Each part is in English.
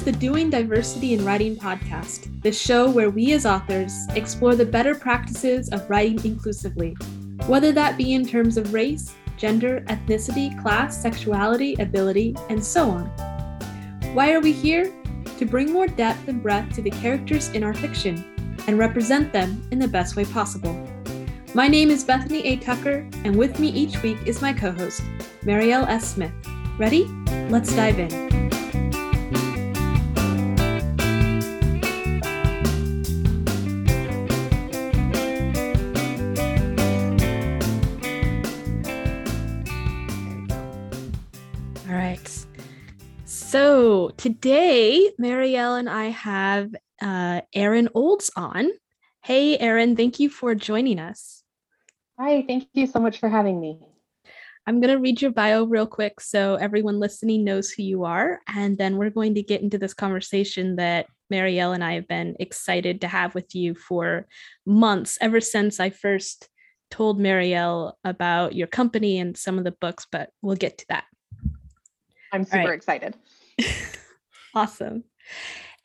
is the Doing Diversity in Writing podcast, the show where we as authors explore the better practices of writing inclusively, whether that be in terms of race, gender, ethnicity, class, sexuality, ability, and so on. Why are we here? To bring more depth and breadth to the characters in our fiction and represent them in the best way possible. My name is Bethany A. Tucker, and with me each week is my co host, Marielle S. Smith. Ready? Let's dive in. So today, Marielle and I have uh, Erin Olds on. Hey, Erin, thank you for joining us. Hi, thank you so much for having me. I'm going to read your bio real quick so everyone listening knows who you are. And then we're going to get into this conversation that Marielle and I have been excited to have with you for months, ever since I first told Marielle about your company and some of the books, but we'll get to that. I'm super right. excited. Awesome.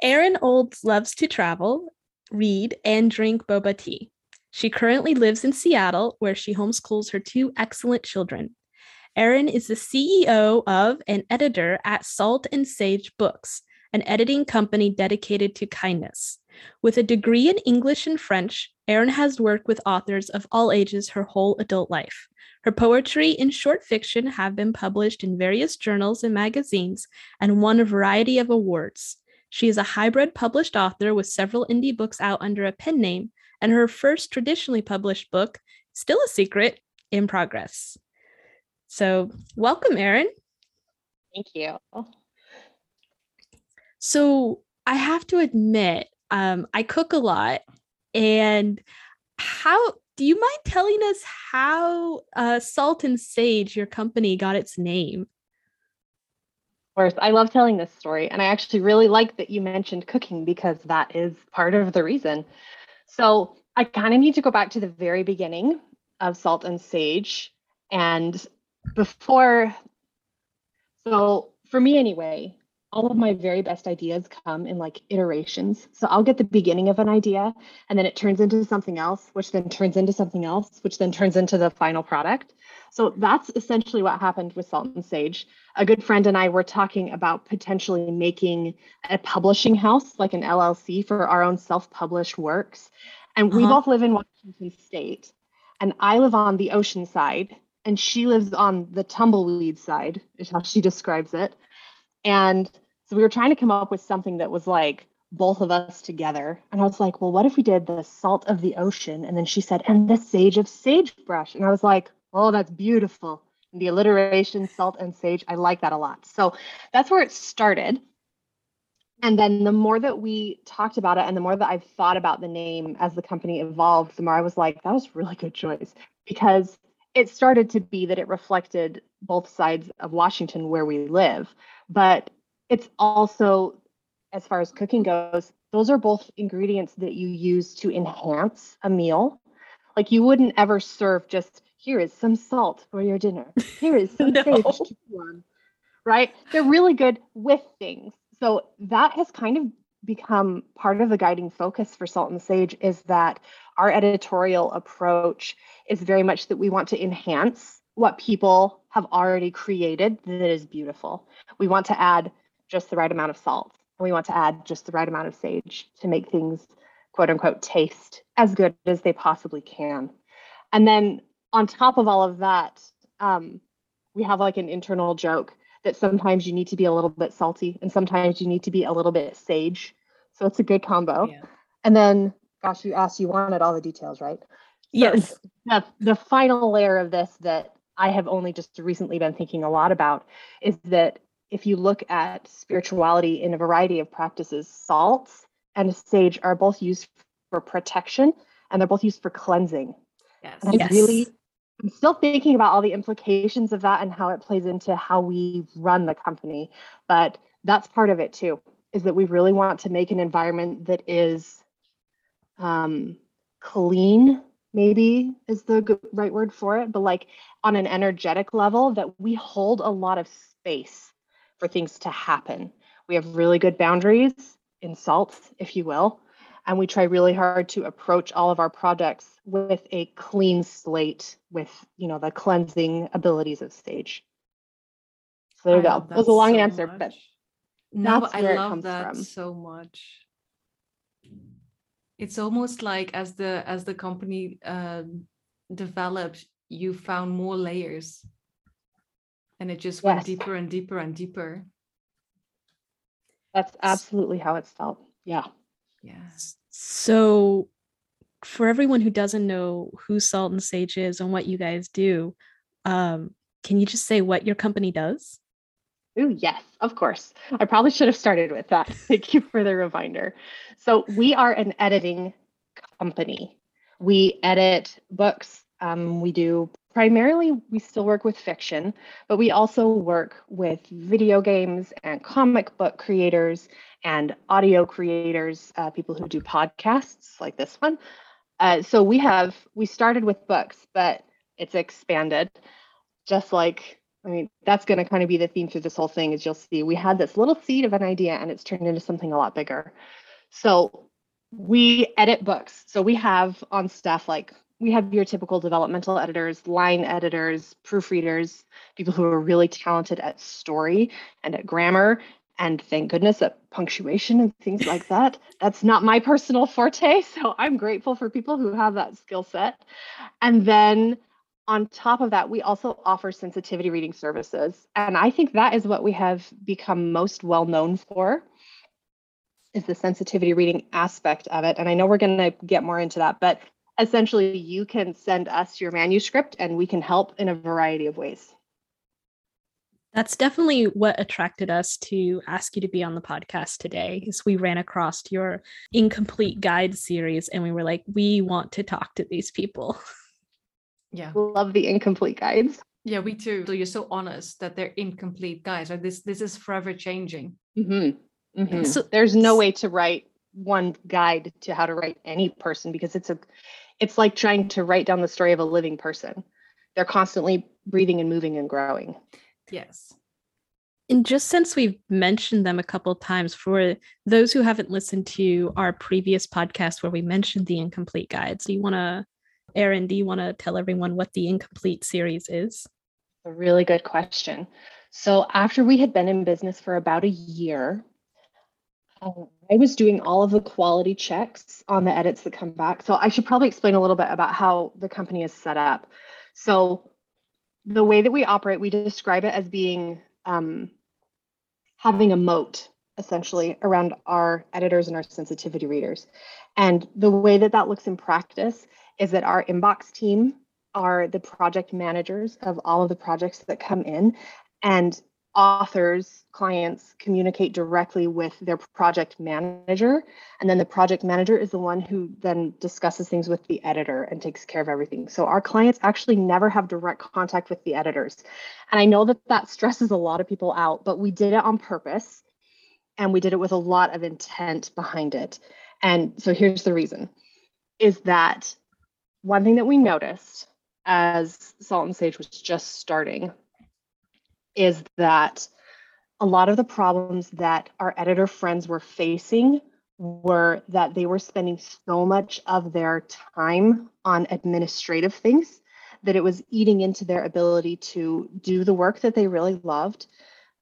Erin Olds loves to travel, read, and drink boba tea. She currently lives in Seattle, where she homeschools her two excellent children. Erin is the CEO of and editor at Salt and Sage Books, an editing company dedicated to kindness. With a degree in English and French, Erin has worked with authors of all ages her whole adult life. Her poetry and short fiction have been published in various journals and magazines and won a variety of awards. She is a hybrid published author with several indie books out under a pen name, and her first traditionally published book, still a secret, in progress. So, welcome, Erin. Thank you. So, I have to admit, um, I cook a lot, and how do you mind telling us how uh, Salt and Sage, your company, got its name? Of course, I love telling this story, and I actually really like that you mentioned cooking because that is part of the reason. So I kind of need to go back to the very beginning of Salt and Sage, and before. So for me, anyway, all of my very best ideas come in like iterations. So I'll get the beginning of an idea and then it turns into something else, which then turns into something else, which then turns into the final product. So that's essentially what happened with Salt and Sage. A good friend and I were talking about potentially making a publishing house, like an LLC, for our own self published works. And uh-huh. we both live in Washington State. And I live on the ocean side, and she lives on the tumbleweed side, is how she describes it. And we were trying to come up with something that was like both of us together. And I was like, well, what if we did the salt of the ocean? And then she said, and the sage of sagebrush. And I was like, oh, that's beautiful. And the alliteration, salt and sage, I like that a lot. So that's where it started. And then the more that we talked about it and the more that I've thought about the name as the company evolved, the more I was like, that was a really good choice because it started to be that it reflected both sides of Washington where we live. But it's also as far as cooking goes those are both ingredients that you use to enhance a meal. Like you wouldn't ever serve just here is some salt for your dinner. Here is some no. sage right? They're really good with things. So that has kind of become part of the guiding focus for salt and sage is that our editorial approach is very much that we want to enhance what people have already created that is beautiful. We want to add just the right amount of salt. And we want to add just the right amount of sage to make things, quote unquote, taste as good as they possibly can. And then on top of all of that, um, we have like an internal joke that sometimes you need to be a little bit salty and sometimes you need to be a little bit sage. So it's a good combo. Yeah. And then, gosh, you asked, you wanted all the details, right? Yes. So the, the final layer of this that I have only just recently been thinking a lot about is that if you look at spirituality in a variety of practices, salts and sage are both used for protection and they're both used for cleansing. Yes. And I'm yes. really I'm still thinking about all the implications of that and how it plays into how we run the company. But that's part of it too, is that we really want to make an environment that is um, clean, maybe is the good, right word for it, but like on an energetic level, that we hold a lot of space for things to happen. We have really good boundaries in salts, if you will. And we try really hard to approach all of our projects with a clean slate with, you know, the cleansing abilities of stage. So there you go. It was a long so answer, much. but no, that's I love that from. so much. It's almost like as the as the company uh, developed, you found more layers, and it just went yes. deeper and deeper and deeper. That's absolutely how it's felt. Yeah. Yeah. So, for everyone who doesn't know who Salt and Sage is and what you guys do, um, can you just say what your company does? Oh, yes, of course. I probably should have started with that. Thank you for the reminder. So, we are an editing company. We edit books. Um, we do primarily, we still work with fiction, but we also work with video games and comic book creators and audio creators, uh, people who do podcasts like this one. Uh, so, we have, we started with books, but it's expanded just like I mean, that's going to kind of be the theme through this whole thing is you'll see we had this little seed of an idea and it's turned into something a lot bigger. So we edit books. So we have on staff like we have your typical developmental editors, line editors, proofreaders, people who are really talented at story and at grammar and thank goodness at punctuation and things like that. That's not my personal forte, so I'm grateful for people who have that skill set. And then on top of that, we also offer sensitivity reading services. And I think that is what we have become most well known for is the sensitivity reading aspect of it. And I know we're going to get more into that, but essentially you can send us your manuscript and we can help in a variety of ways. That's definitely what attracted us to ask you to be on the podcast today. Is we ran across your incomplete guide series and we were like, we want to talk to these people. Yeah. Love the incomplete guides. Yeah, we too. So you're so honest that they're incomplete guides. Right? This this is forever changing. Mm-hmm. Mm-hmm. So there's no way to write one guide to how to write any person because it's a it's like trying to write down the story of a living person. They're constantly breathing and moving and growing. Yes. And just since we've mentioned them a couple times, for those who haven't listened to our previous podcast where we mentioned the incomplete guides, do you want to Erin, do you want to tell everyone what the Incomplete series is? A really good question. So, after we had been in business for about a year, I was doing all of the quality checks on the edits that come back. So, I should probably explain a little bit about how the company is set up. So, the way that we operate, we describe it as being um, having a moat essentially around our editors and our sensitivity readers. And the way that that looks in practice is that our inbox team are the project managers of all of the projects that come in and authors clients communicate directly with their project manager and then the project manager is the one who then discusses things with the editor and takes care of everything. So our clients actually never have direct contact with the editors. And i know that that stresses a lot of people out but we did it on purpose and we did it with a lot of intent behind it. And so here's the reason is that one thing that we noticed as Salt and Sage was just starting is that a lot of the problems that our editor friends were facing were that they were spending so much of their time on administrative things that it was eating into their ability to do the work that they really loved.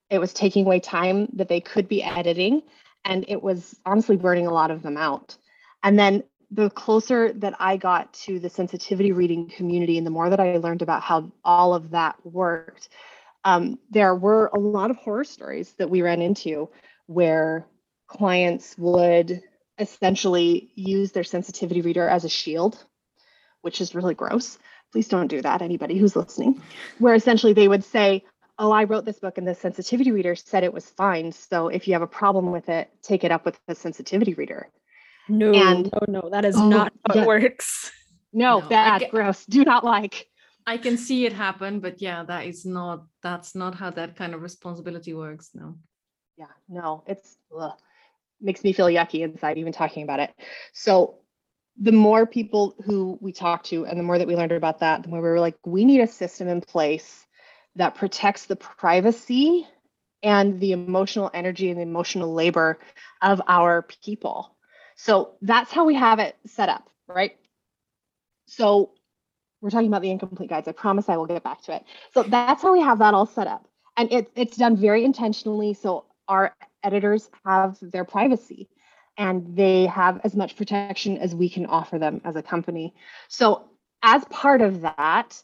It was taking away time that they could be editing, and it was honestly burning a lot of them out. And then the closer that I got to the sensitivity reading community and the more that I learned about how all of that worked, um, there were a lot of horror stories that we ran into where clients would essentially use their sensitivity reader as a shield, which is really gross. Please don't do that, anybody who's listening. Where essentially they would say, Oh, I wrote this book and the sensitivity reader said it was fine. So if you have a problem with it, take it up with the sensitivity reader. No, and, no, no, that is oh, not how yeah. it works. No, no bad, gross. Do not like. I can see it happen, but yeah, that is not. That's not how that kind of responsibility works. No. Yeah, no, it's ugh, makes me feel yucky inside even talking about it. So the more people who we talked to and the more that we learned about that, the more we were like, we need a system in place that protects the privacy and the emotional energy and the emotional labor of our people. So that's how we have it set up, right? So we're talking about the incomplete guides. I promise I will get back to it. So that's how we have that all set up. And it, it's done very intentionally. So our editors have their privacy and they have as much protection as we can offer them as a company. So as part of that,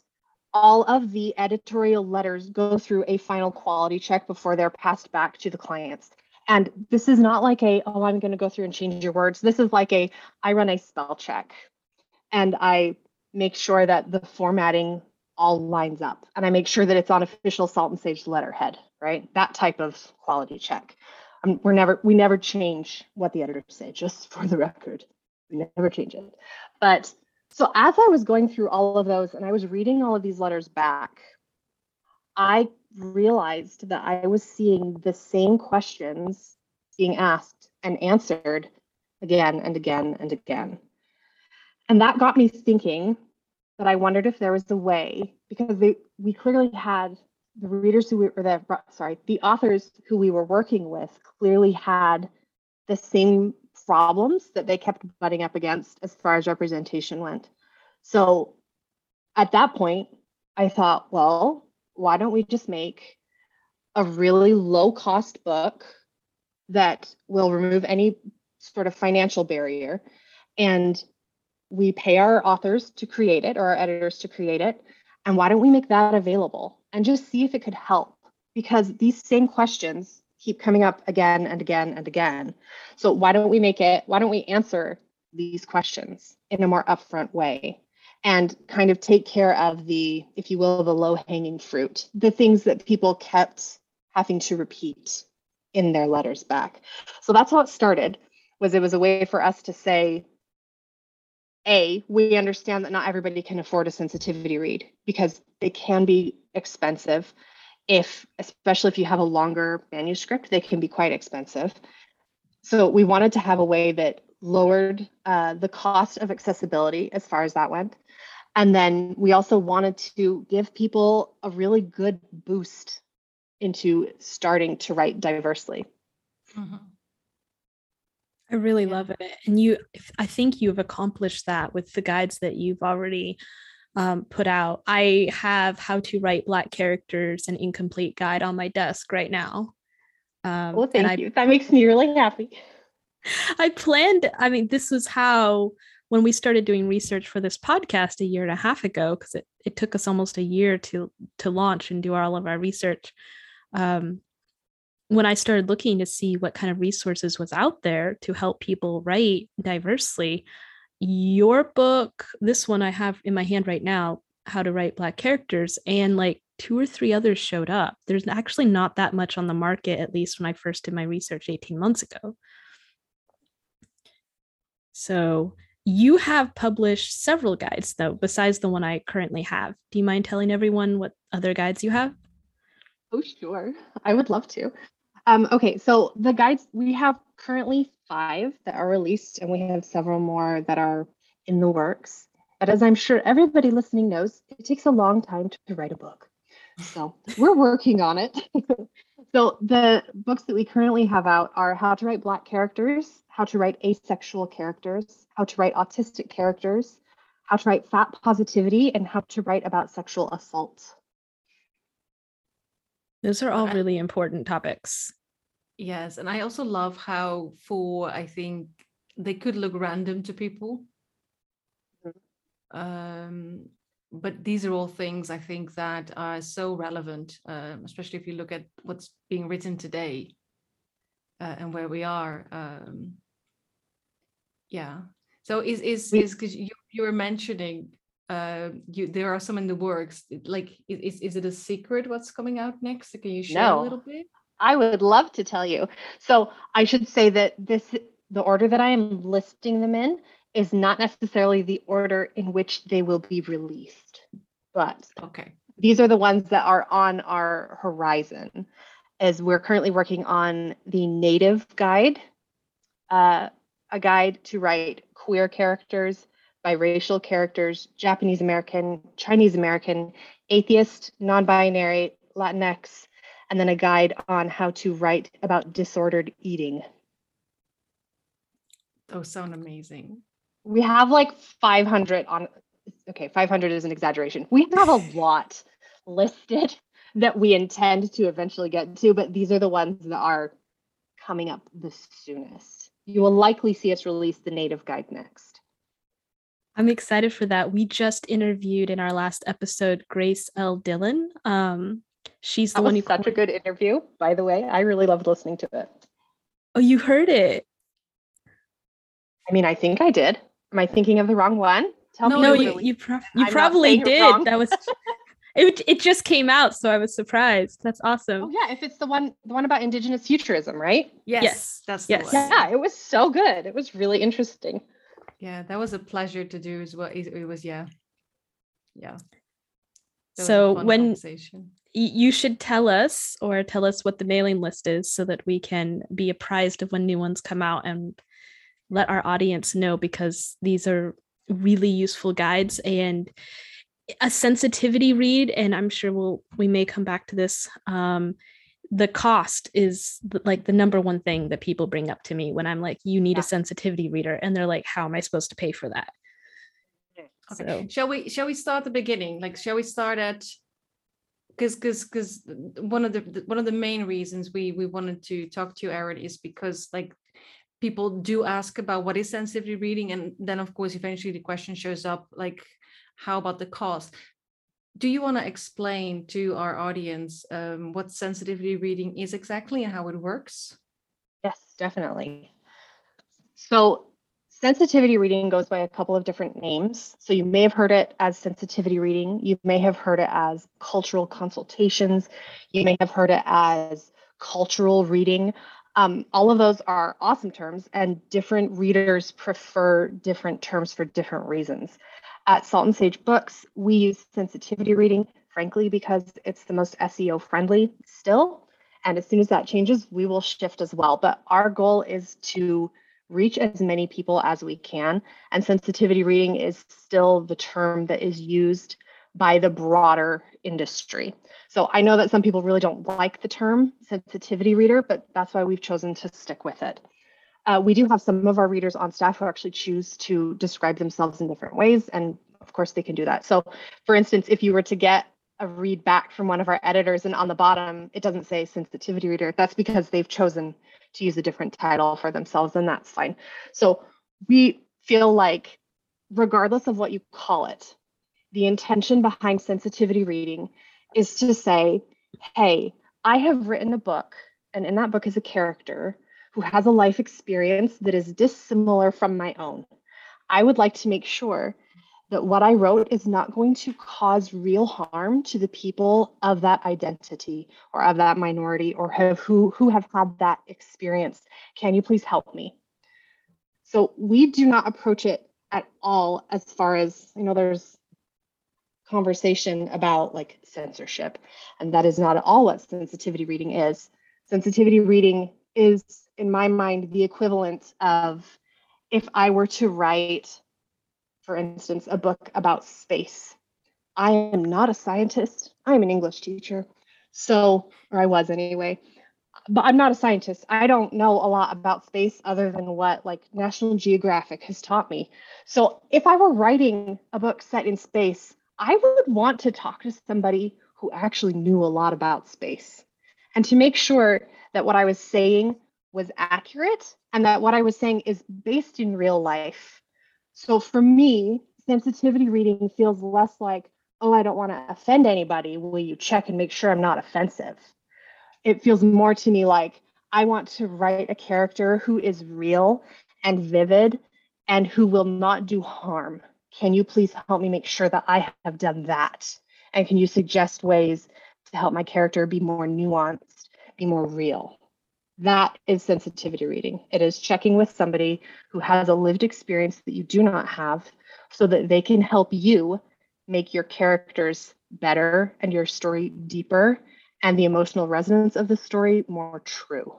all of the editorial letters go through a final quality check before they're passed back to the clients. And this is not like a, oh, I'm going to go through and change your words. This is like a, I run a spell check and I make sure that the formatting all lines up and I make sure that it's on official Salt and Sage letterhead, right? That type of quality check. Um, we're never, we never change what the editors say, just for the record. We never change it. But so as I was going through all of those and I was reading all of these letters back, I realized that I was seeing the same questions being asked and answered again and again and again. And that got me thinking that I wondered if there was a way, because they, we clearly had the readers who we the sorry, the authors who we were working with clearly had the same problems that they kept butting up against as far as representation went. So at that point, I thought, well, why don't we just make a really low cost book that will remove any sort of financial barrier and we pay our authors to create it or our editors to create it and why don't we make that available and just see if it could help because these same questions keep coming up again and again and again so why don't we make it why don't we answer these questions in a more upfront way and kind of take care of the, if you will, the low hanging fruit, the things that people kept having to repeat in their letters back. So that's how it started was it was a way for us to say, a, we understand that not everybody can afford a sensitivity read because they can be expensive. If, especially if you have a longer manuscript, they can be quite expensive. So we wanted to have a way that lowered uh, the cost of accessibility as far as that went. And then we also wanted to give people a really good boost into starting to write diversely. Mm-hmm. I really yeah. love it. And you, I think you've accomplished that with the guides that you've already um, put out. I have how to write Black characters an incomplete guide on my desk right now. Um, well, thank you. I, that makes me really happy. I planned, I mean, this was how when we started doing research for this podcast a year and a half ago, because it, it took us almost a year to to launch and do all of our research. Um, when I started looking to see what kind of resources was out there to help people write diversely, your book, this one I have in my hand right now, How to Write Black Characters, and like two or three others showed up. There's actually not that much on the market, at least when I first did my research 18 months ago. So you have published several guides, though, besides the one I currently have. Do you mind telling everyone what other guides you have? Oh, sure. I would love to. Um, okay, so the guides, we have currently five that are released, and we have several more that are in the works. But as I'm sure everybody listening knows, it takes a long time to write a book. So we're working on it. so the books that we currently have out are How to Write Black Characters, How to Write Asexual Characters, how to write autistic characters, how to write fat positivity, and how to write about sexual assault. Those are all really important topics. Yes. And I also love how, for I think they could look random to people. Mm-hmm. Um, but these are all things I think that are so relevant, um, especially if you look at what's being written today uh, and where we are. Um, yeah, so is is is because you you were mentioning uh you there are some in the works. Like is is it a secret what's coming out next? Can you share no. a little bit? I would love to tell you. So I should say that this the order that I am listing them in is not necessarily the order in which they will be released. But okay. These are the ones that are on our horizon as we're currently working on the native guide, uh, a guide to write queer characters, biracial characters, Japanese American, Chinese American, atheist, non binary, Latinx, and then a guide on how to write about disordered eating. Those sound amazing. We have like 500 on, okay, 500 is an exaggeration. We have a lot listed that we intend to eventually get to, but these are the ones that are coming up the soonest. You will likely see us release the native guide next. I'm excited for that. We just interviewed in our last episode Grace L. Dillon. Um, she's the That one was who. such a good interview, by the way. I really loved listening to it. Oh, you heard it. I mean, I think I did. Am I thinking of the wrong one? Tell No, me. no, you really- you, prob- I'm you probably did. That was it. It just came out, so I was surprised. That's awesome. Oh yeah, if it's the one, the one about indigenous futurism, right? Yes, Yes, that's yes. the one. Yeah, it was so good. It was really interesting. Yeah, that was a pleasure to do as well. It, was, yeah. Yeah. That So when- you should tell us or tell us what the mailing list is so that we can be apprised of when new ones come out and let our audience know because these are really useful guides and a sensitivity read and i'm sure we'll we may come back to this um the cost is like the number one thing that people bring up to me when i'm like you need Yeah. a sensitivity reader and they're like how am i supposed to pay for that Okay. so Shall we shall we start the beginning? Like shall we start at because because because one of the the- one of the main reasons we we wanted to talk to you, Erin, is because like people do ask about what is sensitivity reading, and then of course eventually the question shows up like how about the cost? Do you want to explain to our audience um, what sensitivity reading is exactly and how it works? Yes, definitely. So, sensitivity reading goes by a couple of different names. So, you may have heard it as sensitivity reading, you may have heard it as cultural consultations, you may have heard it as cultural reading. Um, all of those are awesome terms, and different readers prefer different terms for different reasons. At Salt and Sage Books, we use sensitivity reading, frankly, because it's the most SEO friendly still. And as soon as that changes, we will shift as well. But our goal is to reach as many people as we can. And sensitivity reading is still the term that is used by the broader industry. So I know that some people really don't like the term sensitivity reader, but that's why we've chosen to stick with it. Uh, we do have some of our readers on staff who actually choose to describe themselves in different ways. And of course, they can do that. So, for instance, if you were to get a read back from one of our editors and on the bottom it doesn't say sensitivity reader that's because they've chosen to use a different title for themselves and that's fine so we feel like regardless of what you call it the intention behind sensitivity reading is to say hey i have written a book and in that book is a character who has a life experience that is dissimilar from my own i would like to make sure that what I wrote is not going to cause real harm to the people of that identity or of that minority or have who who have had that experience. Can you please help me? So we do not approach it at all as far as you know there's conversation about like censorship and that is not at all what sensitivity reading is. Sensitivity reading is in my mind the equivalent of if I were to write for instance, a book about space. I am not a scientist. I'm an English teacher. So, or I was anyway, but I'm not a scientist. I don't know a lot about space other than what like National Geographic has taught me. So, if I were writing a book set in space, I would want to talk to somebody who actually knew a lot about space and to make sure that what I was saying was accurate and that what I was saying is based in real life. So for me, sensitivity reading feels less like, oh, I don't want to offend anybody. Will you check and make sure I'm not offensive? It feels more to me like I want to write a character who is real and vivid and who will not do harm. Can you please help me make sure that I have done that? And can you suggest ways to help my character be more nuanced, be more real? That is sensitivity reading. It is checking with somebody who has a lived experience that you do not have so that they can help you make your characters better and your story deeper and the emotional resonance of the story more true.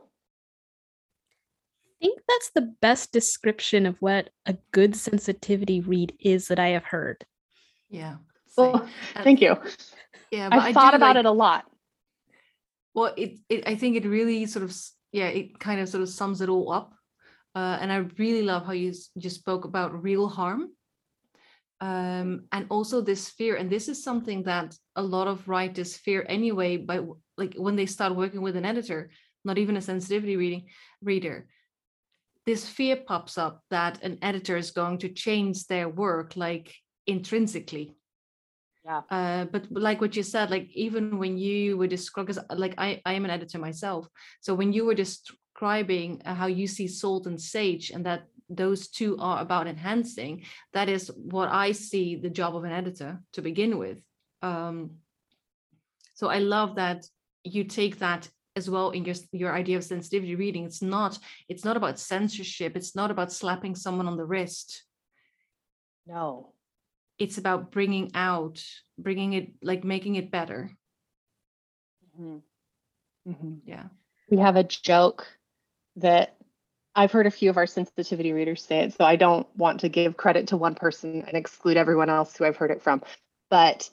I think that's the best description of what a good sensitivity read is that I have heard. Yeah. Well, thank you. Yeah, but I I've thought do about like- it a lot. Well, it, it I think it really sort of yeah, it kind of sort of sums it all up. Uh, and I really love how you just spoke about real harm. Um, and also this fear, and this is something that a lot of writers fear anyway. By like when they start working with an editor, not even a sensitivity reading reader, this fear pops up that an editor is going to change their work like intrinsically yeah. Uh, but like what you said like even when you were describing because like I, I am an editor myself. So when you were describing uh, how you see salt and sage and that those two are about enhancing that is what i see the job of an editor to begin with. Um, so i love that you take that as well in your your idea of sensitivity reading. It's not it's not about censorship. It's not about slapping someone on the wrist. No it's about bringing out bringing it like making it better mm-hmm. Mm-hmm. yeah we have a joke that I've heard a few of our sensitivity readers say it, so I don't want to give credit to one person and exclude everyone else who I've heard it from. But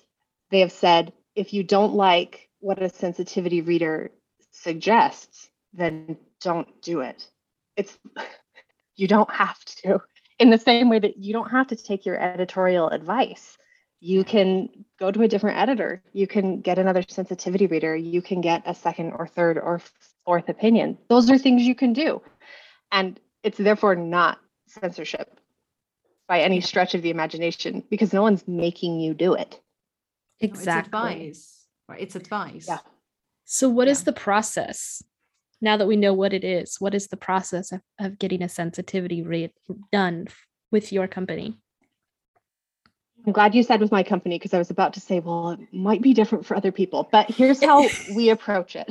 they have said if you don't like what a sensitivity reader suggests, then don't do it. It's you don't have to. In the same way that you don't have to take your editorial advice. You can go to a different editor. You can get another sensitivity reader. You can get a second or third or fourth opinion. Those are things you can do. And it's therefore not censorship by any stretch of the imagination because no one's making you do it. Exactly. it's advice. Right. It's advice. Yeah. So, what yeah. is the process? Now that we know what it is, what is the process of, of getting a sensitivity rate done with your company? I'm glad you said with my company because I was about to say, well, it might be different for other people, but here's how we approach it.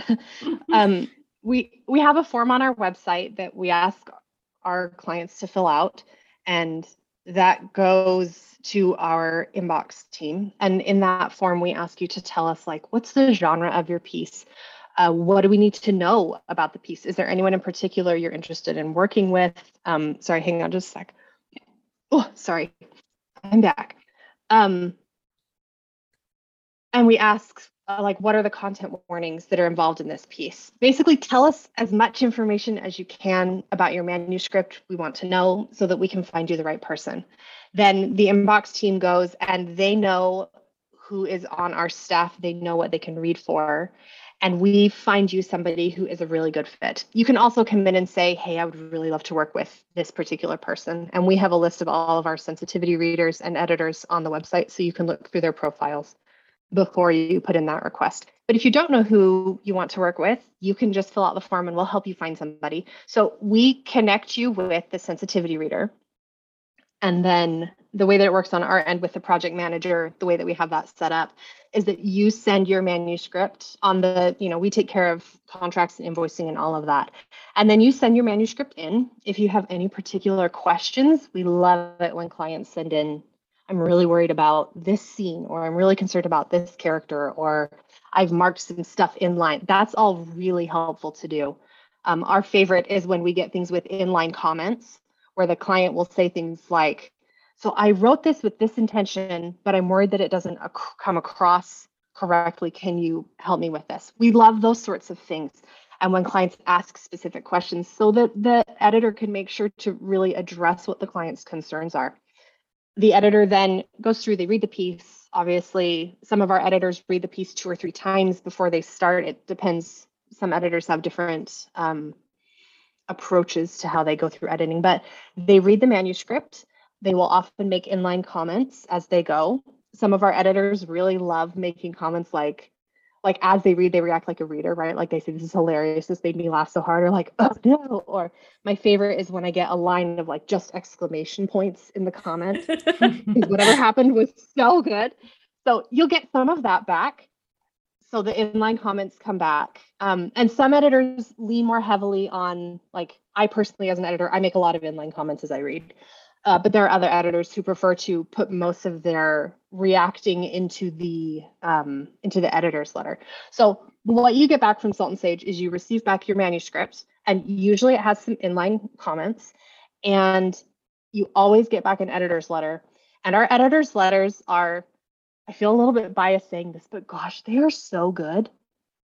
Um, we we have a form on our website that we ask our clients to fill out, and that goes to our inbox team. And in that form, we ask you to tell us, like, what's the genre of your piece? Uh, what do we need to know about the piece? Is there anyone in particular you're interested in working with? Um, sorry, hang on just a sec. Oh, sorry, I'm back. Um, and we ask uh, like what are the content warnings that are involved in this piece basically tell us as much information as you can about your manuscript we want to know so that we can find you the right person then the inbox team goes and they know who is on our staff they know what they can read for and we find you somebody who is a really good fit you can also come in and say hey i would really love to work with this particular person and we have a list of all of our sensitivity readers and editors on the website so you can look through their profiles before you put in that request. But if you don't know who you want to work with, you can just fill out the form and we'll help you find somebody. So we connect you with the sensitivity reader. And then the way that it works on our end with the project manager, the way that we have that set up is that you send your manuscript on the, you know, we take care of contracts and invoicing and all of that. And then you send your manuscript in. If you have any particular questions, we love it when clients send in I'm really worried about this scene, or I'm really concerned about this character, or I've marked some stuff in line. That's all really helpful to do. Um, our favorite is when we get things with inline comments where the client will say things like, So I wrote this with this intention, but I'm worried that it doesn't ac- come across correctly. Can you help me with this? We love those sorts of things. And when clients ask specific questions, so that the editor can make sure to really address what the client's concerns are the editor then goes through, they read the piece. Obviously, some of our editors read the piece two or three times before they start. It depends. Some editors have different um, approaches to how they go through editing, but they read the manuscript. They will often make inline comments as they go. Some of our editors really love making comments like, like as they read, they react like a reader, right? Like they say, this is hilarious. This made me laugh so hard, or like, oh no. Or my favorite is when I get a line of like just exclamation points in the comment. whatever happened was so good. So you'll get some of that back. So the inline comments come back. Um, and some editors lean more heavily on, like, I personally, as an editor, I make a lot of inline comments as I read. Uh, but there are other editors who prefer to put most of their reacting into the um, into the editor's letter. So what you get back from Salt and Sage is you receive back your manuscript, and usually it has some inline comments, and you always get back an editor's letter. And our editor's letters are, I feel a little bit biased saying this, but gosh, they are so good.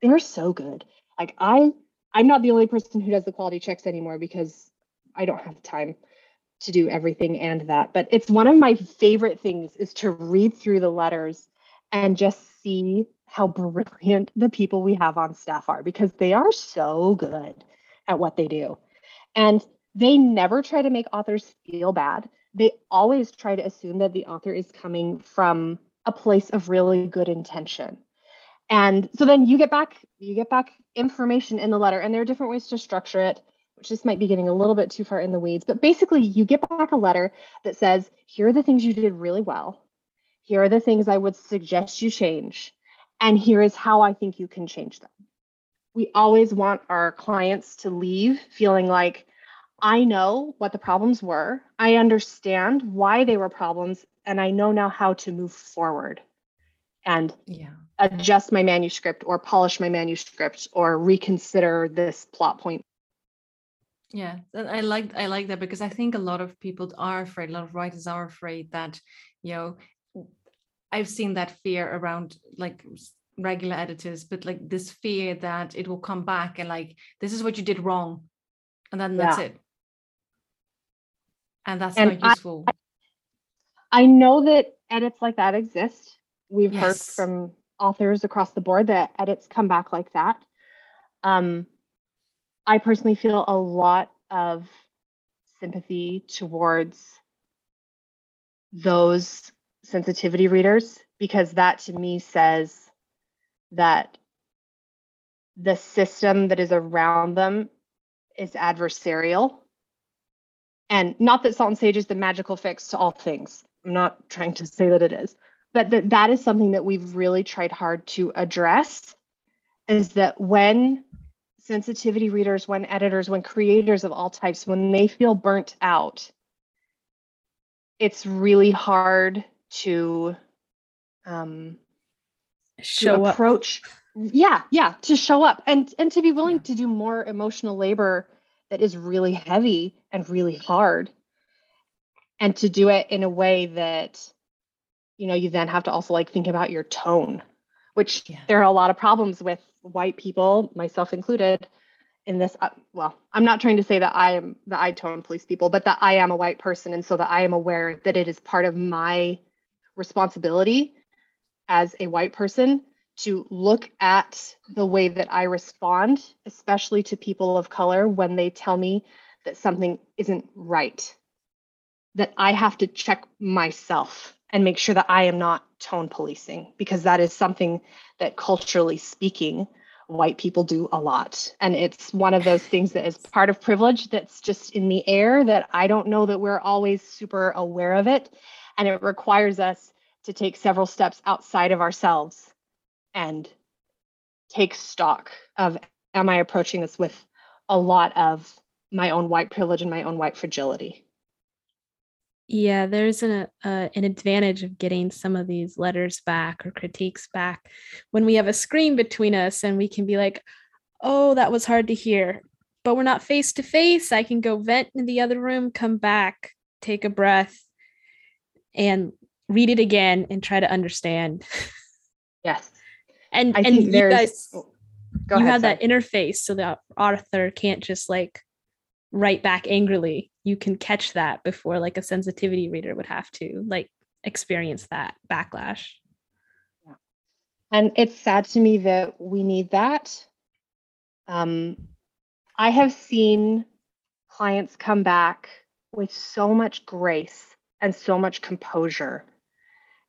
they're so good. Like I I'm not the only person who does the quality checks anymore because I don't have the time to do everything and that. But it's one of my favorite things is to read through the letters and just see how brilliant the people we have on staff are because they are so good at what they do. And they never try to make authors feel bad. They always try to assume that the author is coming from a place of really good intention. And so then you get back you get back information in the letter and there are different ways to structure it which this might be getting a little bit too far in the weeds, but basically you get back a letter that says, here are the things you did really well. Here are the things I would suggest you change. And here is how I think you can change them. We always want our clients to leave feeling like, I know what the problems were. I understand why they were problems, and I know now how to move forward and Yeah. adjust my manuscript or polish my manuscript or reconsider this plot point Yeah, and I like I like that because I think a lot of people are afraid, a lot of writers are afraid that, you know, i've seen that fear around like regular editors, but like this fear that it will come back and like this is what you did wrong, and then that's Yeah. it. And that's And not I- useful. I know that edits like that exist. We've heard from authors across the board that edits come back like that. Um, I personally feel a lot of sympathy towards those sensitivity readers because that to me says that the system that is around them is adversarial. And not that Salt and Sage is the magical fix to all things. I'm not trying to say that it is, but that that is something that we've really tried hard to address is that when sensitivity readers, when editors, when creators of all types, when they feel burnt out, it's really hard to um, to Show up. approach yeah yeah to show up and and to be willing Yeah. to do more emotional labor that is really heavy and really hard and to do it in a way that you know you then have to also like think about your tone which Yeah. there are a lot of problems with white people myself included in this uh, well i'm not trying to say that i am that i tone police people but that i am a white person and so that i am aware that it is part of my responsibility as a white person to look at the way that I respond, especially to people of color when they tell me that something isn't right. That I have to check myself and make sure that I am not tone policing because that is something that culturally speaking, white people do a lot. And it's one of those things that is part of privilege that's just in the air that I don't know that we're always super aware of it. And it requires us to take several steps outside of ourselves and take stock of am I approaching this with a lot of my own white privilege and my own white fragility? Yeah, there's an uh, an advantage of getting some of these letters back or critiques back when we have a screen between us and we can be like, "Oh, that was hard to hear." But we're not face to face. I can go vent in the other room, come back, take a breath, and read it again and try to understand. Yes. And I and you guys oh, you ahead. have that interface so the author can't just like write back angrily you can catch that before like a sensitivity reader would have to like experience that backlash Yeah. And it's sad to me that we need that. Um, I have seen clients come back with so much grace and so much composure.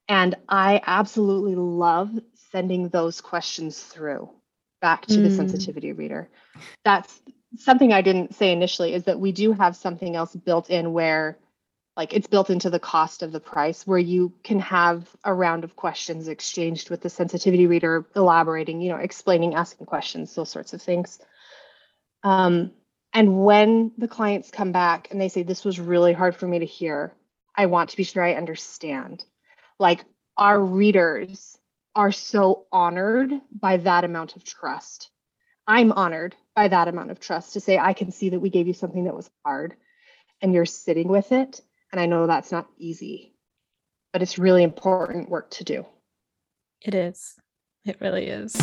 And I absolutely love sending those questions through back to the Mm. sensitivity reader. That's something I didn't say initially is that we do have something else built in where like it's built into the cost of the price where you can have a round of questions exchanged with the sensitivity reader elaborating you know explaining asking questions those sorts of things. Um, and when the clients come back and they say this was really hard for me to hear. I want to be sure i understand like our readers are so honored by that amount of trust. I'm honored by that amount of trust to say i can see that we gave you something that was hard and you're sitting with it and I know that's not easy, but it's really important work to do. it is it really is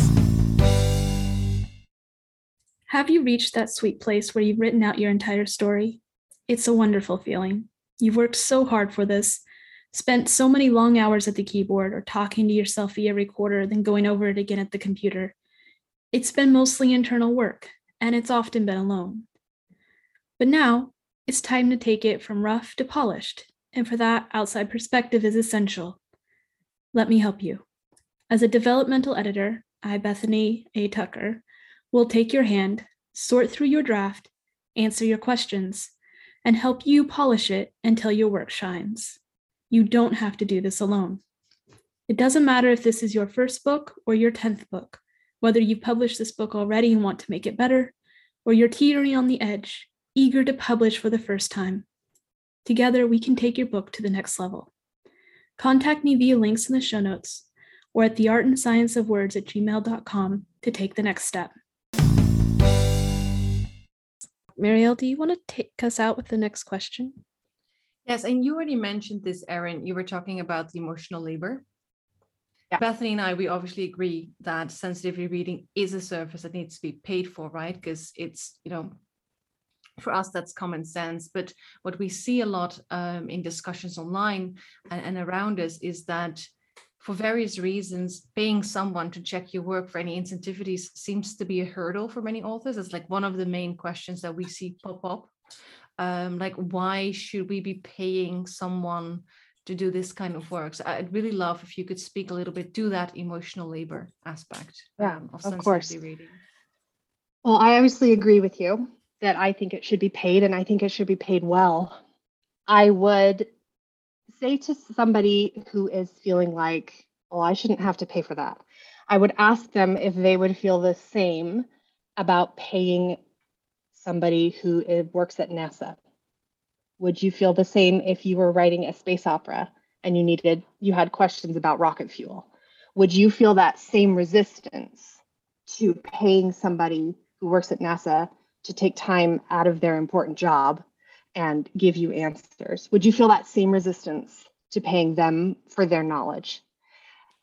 Have you reached that sweet place where you've written out your entire story? It's a wonderful feeling. You've worked so hard for this, spent so many long hours at the keyboard or talking to yourself via recorder, then going over it again at the computer. It's been mostly internal work, and it's often been alone. But now it's time to take it from rough to polished, and for that, outside perspective is essential. Let me help you. As a developmental editor, I, Bethany A. Tucker, will take your hand, sort through your draft, answer your questions, and help you polish it until your work shines. You don't have to do this alone. It doesn't matter if this is your first book or your 10th book, whether you've published this book already and want to make it better, or you're teetering on the edge, eager to publish for the first time. Together, we can take your book to the next level. Contact me via links in the show notes or at the art and science of words at gmail.com to take the next step. Marielle, do you want to take us out with the next question? Yes, and you already mentioned this, Erin. You were talking about the emotional labor. Yeah. Bethany and I, we obviously agree that sensitivity reading is a service that needs to be paid for, right? Because it's, you know, for us, that's common sense. But what we see a lot um, in discussions online and, and around us is that for various reasons, paying someone to check your work for any insensitivities seems to be a hurdle for many authors. It's like one of the main questions that we see pop up. Um, like, why should we be paying someone to do this kind of work? So I'd really love if you could speak a little bit to that emotional labor aspect yeah, um, of, of course. reading. Well, I obviously agree with you that I think it should be paid and I think it should be paid well. I would say to somebody who is feeling like, oh, I shouldn't have to pay for that, I would ask them if they would feel the same about paying somebody who works at NASA. Would you feel the same if you were writing a space opera and you needed you had questions about rocket fuel? Would you feel that same resistance to paying somebody who works at NASA to take time out of their important job and give you answers? Would you feel that same resistance to paying them for their knowledge?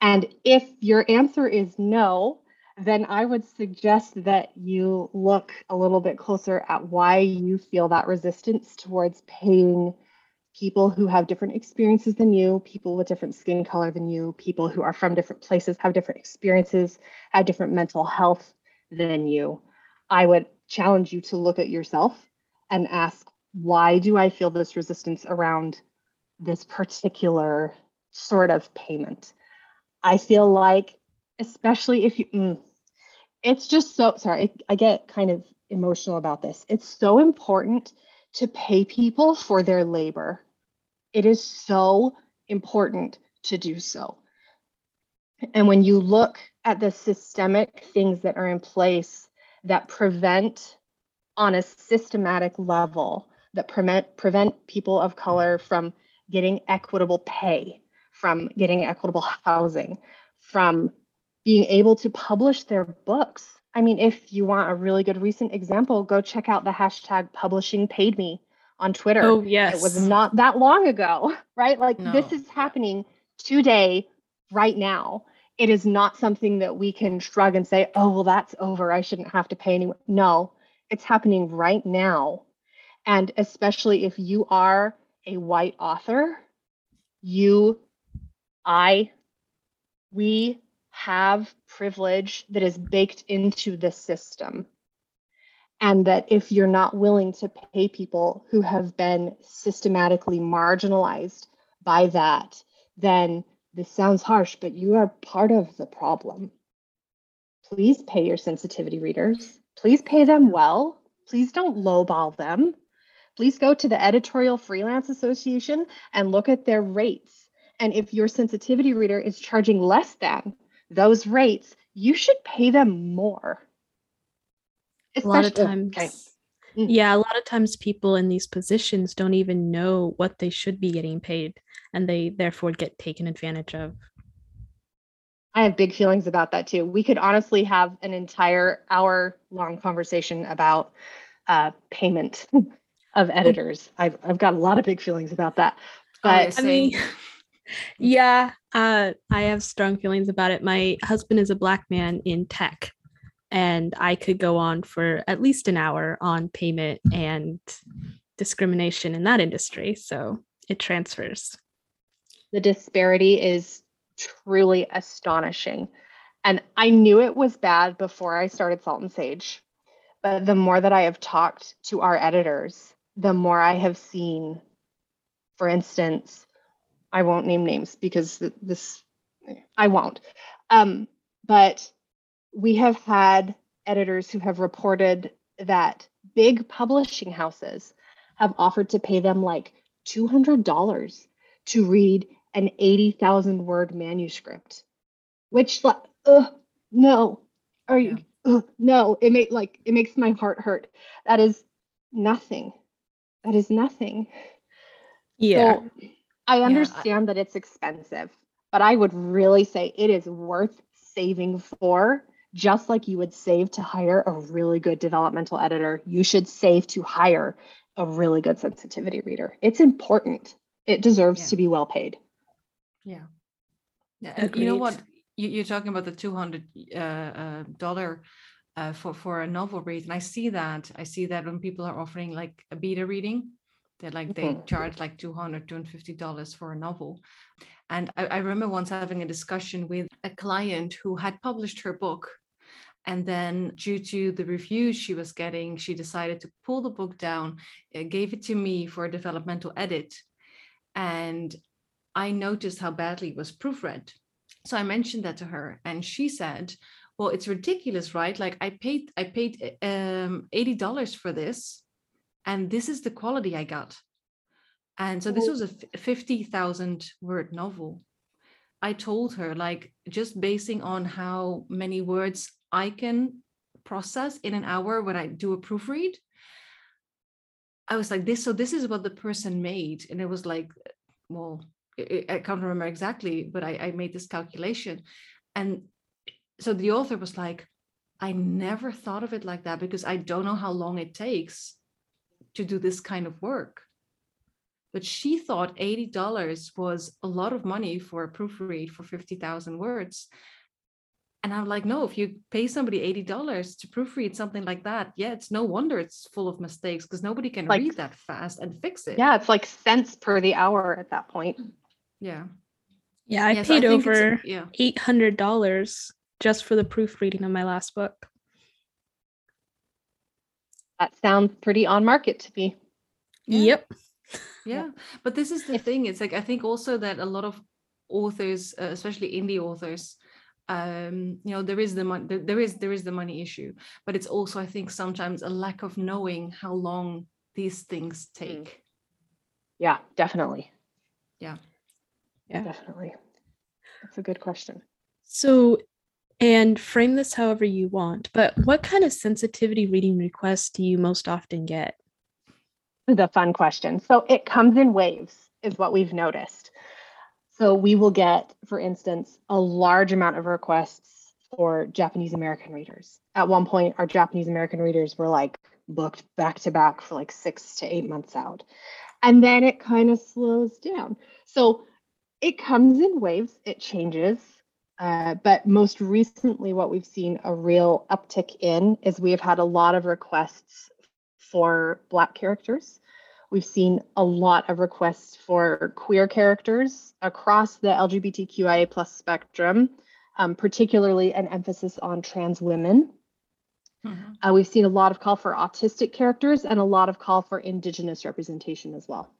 And if your answer is no, then I would suggest that you look a little bit closer at why you feel that resistance towards paying people who have different experiences than you, people with different skin color than you, people who are from different places, have different experiences, have different mental health than you. I would challenge you to look at yourself and ask why do I feel this resistance around this particular sort of payment? I feel like, especially if you, mm, it's just so, sorry, I, get kind of emotional about this. It's so important to pay people for their labor. It is so important to do so. And when you look at the systemic things that are in place that prevent on a systematic level that prevent prevent people of color from getting equitable pay, from getting equitable housing, from being able to publish their books. I mean, if you want a really good recent example, go check out the hashtag publishing paid me on Twitter. Oh, yes. It was not that long ago, right? Like no. this is happening today, right now. It is not something that we can shrug and say, oh, well, that's over. I shouldn't have to pay anyone. No, it's happening right now. And especially if you are a white author, you, I, we have privilege that is baked into the system. And that if you're not willing to pay people who have been systematically marginalized by that, then this sounds harsh, but you are part of the problem. Please pay your sensitivity readers. Please pay them well. Please don't lowball them please go to the Editorial Freelance Association and look at their rates. And if your sensitivity reader is charging less than those rates, you should pay them more. Especially, a lot of times. Okay. Mm. Yeah, a lot of times people in these positions don't even know what they should be getting paid and they therefore get taken advantage of. I have big feelings about that too. We could honestly have an entire hour long conversation about uh, payment of editors. I've I've got a lot of big feelings about that. But I mean, yeah, uh, I have strong feelings about it. My husband is a black man in tech, and I could go on for at least an hour on payment and discrimination in that industry. So it transfers. The disparity is truly astonishing. And I knew it was bad before I started Salt and Sage. But the more that I have talked to our editors, the more I have seen, for instance, I won't name names because this, I won't. Um, but we have had editors who have reported that big publishing houses have offered to pay them like $200 to read an 80,000 word manuscript, which, like, uh, no, are you, uh, no, it make like, it makes my heart hurt. That is nothing. That is nothing. Yeah. So I understand yeah, I, that it's expensive, but I would really say it is worth saving for just like you would save to hire a really good developmental editor, you should save to hire a really good sensitivity reader. It's important. It deserves yeah. to be well paid. Yeah. Yeah. And you know what? You, are talking about the two hundred dollar uh, uh, for for a novel read, and I see that. I see that when people are offering like a beta reading, they like they mm-hmm. charge like 200 250 dollars for a novel and I, I, remember once having a discussion with a client who had published her book and then, due to the reviews she was getting, she decided to pull the book down, uh, gave it to me for a developmental edit. And I noticed how badly it was proofread. So I mentioned that to her, and she said, "Well, it's ridiculous, right? Like I paid, I paid um, eighty dollars for this, and this is the quality I got." And so this oh. was a fifty thousand word novel. I told her, like, just basing on how many words I can process in an hour when I do a proofread. I was like, this, so this is what the person made. And it was like, well, I can't remember exactly, but I, I made this calculation. And so the author was like, I never thought of it like that because I don't know how long it takes to do this kind of work. But she thought $80 was a lot of money for a proofread for 50,000 words. And I'm like, no, if you pay somebody $80 to proofread something like that, yeah, it's no wonder it's full of mistakes because nobody can like, read that fast and fix it. Yeah, it's like cents per the hour at that point. Yeah. Yeah, I yes, paid I over yeah. $800 just for the proofreading of my last book. That sounds pretty on market to me. Yeah. Yep. Yeah. But this is the thing. It's like, I think also that a lot of authors, uh, especially indie authors, um you know there is the money there is there is the money issue but it's also i think sometimes a lack of knowing how long these things mm. take yeah definitely yeah yeah definitely that's a good question so and frame this however you want but what kind of sensitivity reading requests do you most often get the fun question so it comes in waves is what we've noticed so we will get, for instance, a large amount of requests for Japanese American readers. At one point, our Japanese American readers were like booked back to back for like six to eight months out. And then it kind of slows down. So it comes in waves, it changes. Uh, but most recently, what we've seen a real uptick in is we have had a lot of requests for Black characters. We've seen a lot of requests for queer characters across the LGBTQIA plus spectrum, um, particularly an emphasis on trans women. Mm-hmm. Uh, we've seen a lot of call for autistic characters and a lot of call for indigenous representation as well.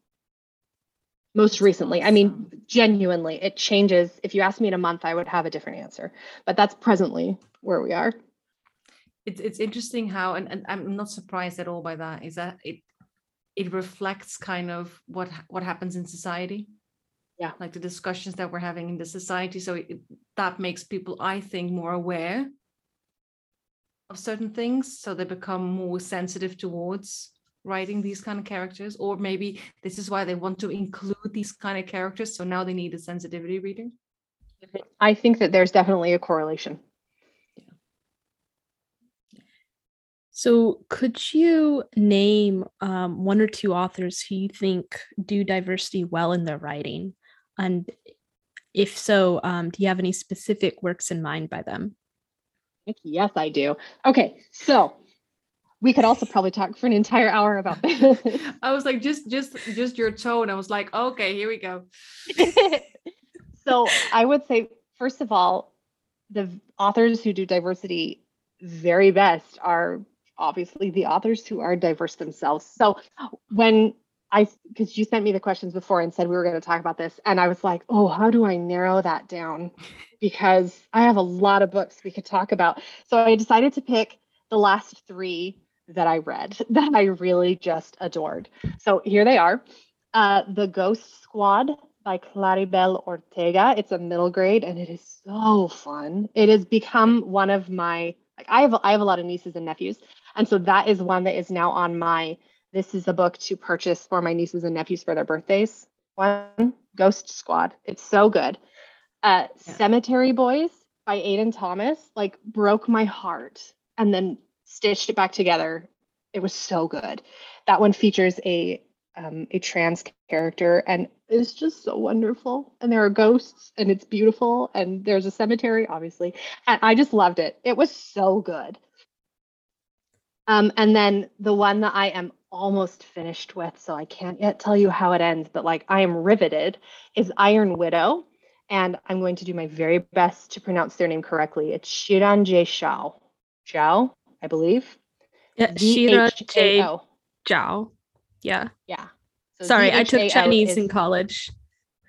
Most recently, I mean, genuinely, it changes. If you asked me in a month, I would have a different answer, but that's presently where we are. It's, it's interesting how, and, and I'm not surprised at all by that, is that it it reflects kind of what what happens in society. Yeah. Like the discussions that we're having in the society. So it, that makes people i think more aware of certain things so they become more sensitive towards writing these kind of characters or maybe this is why they want to include these kind of characters so now they need a sensitivity reader i think that there's definitely a correlation So, could you name um, one or two authors who you think do diversity well in their writing? And if so, um, do you have any specific works in mind by them? Yes, I do. Okay, so we could also probably talk for an entire hour about this. I was like, just just just your tone. I was like, okay, here we go. so I would say, first of all, the authors who do diversity very best are obviously the authors who are diverse themselves. So when I, because you sent me the questions before and said we were going to talk about this, and I was like, oh, how do I narrow that down? Because I have a lot of books we could talk about. So I decided to pick the last three that I read that I really just adored. So here they are uh, The Ghost Squad by Claribel Ortega. It's a middle grade and it is so fun. It has become one of my like I have I have a lot of nieces and nephews, and so that is one that is now on my this is a book to purchase for my nieces and nephews for their birthdays. One Ghost Squad. It's so good. Uh, yeah. Cemetery Boys by Aiden Thomas like broke my heart and then stitched it back together. It was so good. That one features a um, a trans character and it's just so wonderful. And there are ghosts and it's beautiful and there's a cemetery, obviously. And I just loved it. It was so good. Um, and then the one that I am almost finished with, so I can't yet tell you how it ends, but like I am riveted, is Iron Widow. And I'm going to do my very best to pronounce their name correctly. It's Xiran J. Shao. Zhao, I believe. Yeah, Shira J. Zhao. Yeah. Yeah. So Sorry, I took Chinese is... in college.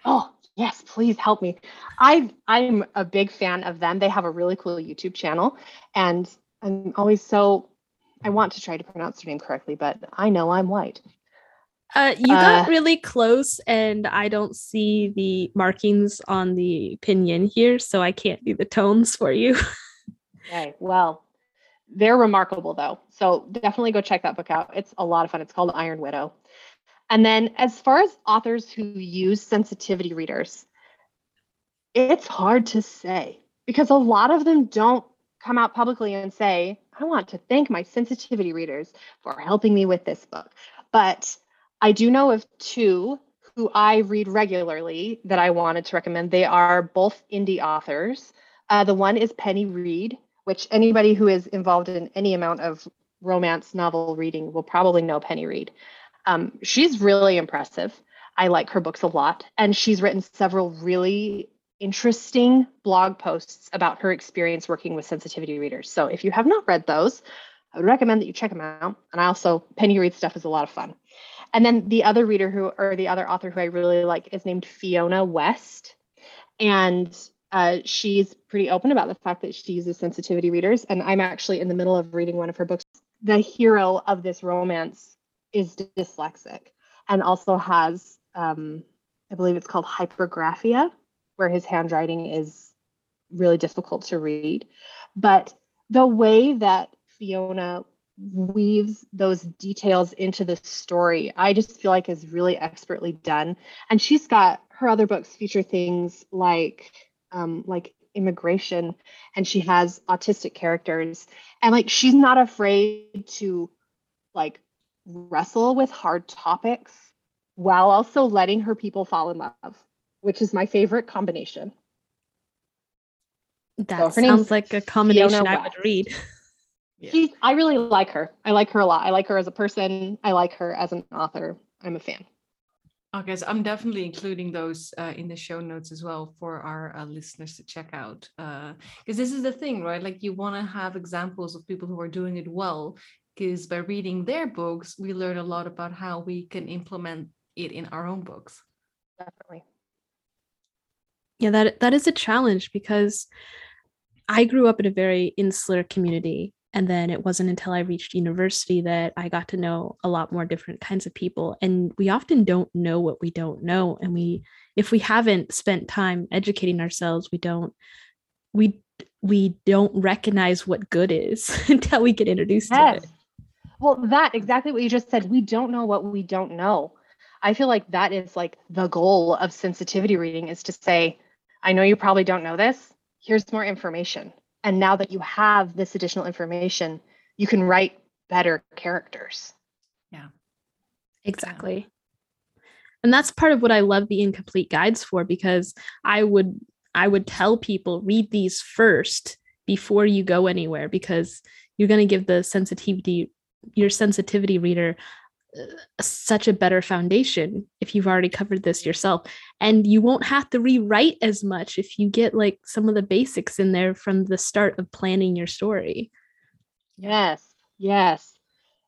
Oh, yes, please help me. I I'm a big fan of them. They have a really cool YouTube channel and I'm always so I want to try to pronounce their name correctly, but I know I'm white. Uh, you got uh, really close, and I don't see the markings on the pinyin here, so I can't do the tones for you. okay, well, they're remarkable though. So definitely go check that book out. It's a lot of fun. It's called Iron Widow. And then as far as authors who use sensitivity readers, it's hard to say because a lot of them don't come out publicly and say, I want to thank my sensitivity readers for helping me with this book. But I do know of two who I read regularly that I wanted to recommend. They are both indie authors. Uh, the one is Penny Reid, which anybody who is involved in any amount of romance novel reading will probably know Penny Reid. Um, she's really impressive. I like her books a lot. And she's written several really interesting blog posts about her experience working with sensitivity readers. So if you have not read those, I would recommend that you check them out. And I also, Penny Reid stuff is a lot of fun. And then the other reader who, or the other author who I really like is named Fiona West. And uh, she's pretty open about the fact that she uses sensitivity readers. And I'm actually in the middle of reading one of her books. The hero of this romance is dyslexic and also has, um, I believe it's called hypergraphia, where his handwriting is really difficult to read. But the way that Fiona weaves those details into the story, I just feel like is really expertly done. And she's got her other books feature things like um, like immigration, and she has autistic characters, and like she's not afraid to like wrestle with hard topics while also letting her people fall in love which is my favorite combination. That so sounds like a combination Fiona I would read. Yeah. I really like her. I like her a lot. I like her as a person. I like her as an author. I'm a fan. Okay, so I'm definitely including those uh, in the show notes as well for our uh, listeners to check out. Because uh, this is the thing, right? Like you want to have examples of people who are doing it well. Because by reading their books, we learn a lot about how we can implement it in our own books. Definitely yeah that that is a challenge because i grew up in a very insular community and then it wasn't until i reached university that i got to know a lot more different kinds of people and we often don't know what we don't know and we if we haven't spent time educating ourselves we don't we we don't recognize what good is until we get introduced yes. to it well that exactly what you just said we don't know what we don't know i feel like that is like the goal of sensitivity reading is to say I know you probably don't know this. Here's more information. And now that you have this additional information, you can write better characters. Yeah. Exactly. And that's part of what I love the incomplete guides for because I would I would tell people read these first before you go anywhere because you're going to give the sensitivity your sensitivity reader such a better foundation if you've already covered this yourself. And you won't have to rewrite as much if you get like some of the basics in there from the start of planning your story. Yes yes.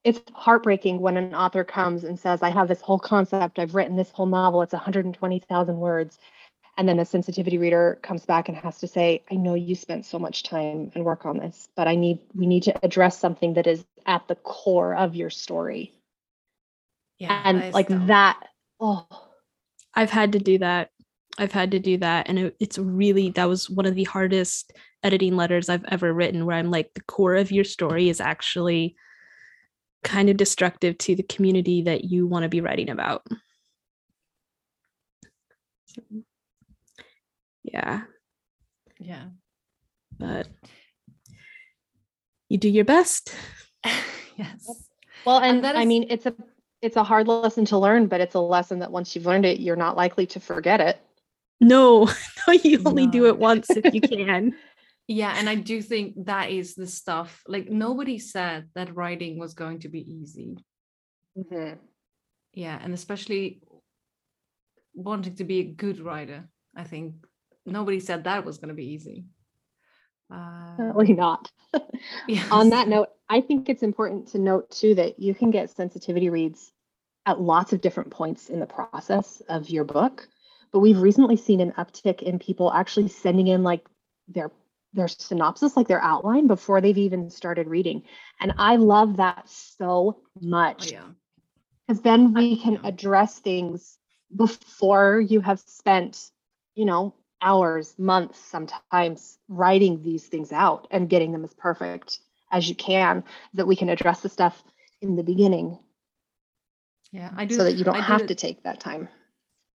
It's heartbreaking when an author comes and says i have this whole concept i've written this whole novel it's 120000 words. And then a sensitivity reader comes back and has to say i know you spent so much time and work on this but i need we need to address something that is at the core of your story yeah and like that oh. I've had to do that. I've had to do that and it, it's really that was one of the hardest editing letters i've ever written where i'm like the core of your story is actually kind of destructive to the community that you want to be writing about. Yeah. Yeah. But you do your best. Yes. Well and, and that is, i mean it's a it's a hard lesson to learn but it's a lesson that once you've learned it you're not likely to forget it no no you only no. do it once if you can yeah and i do think that is the stuff like nobody said that writing was going to be easy mm-hmm. yeah and especially wanting to be a good writer i think nobody said that was going to be easy. Uh, Certainly not. yes. On that note, I think it's important to note too that you can get sensitivity reads at lots of different points in the process of your book. But we've recently seen an uptick in people actually sending in like their their synopsis, like their outline before they've even started reading. And I love that so much. Oh, yeah. Because then we can address things before you have spent, you know, hours, months sometimes writing these things out and getting them as perfect as you can that we can address the stuff in the beginning. Yeah, I do. So that you don't I have do to take that time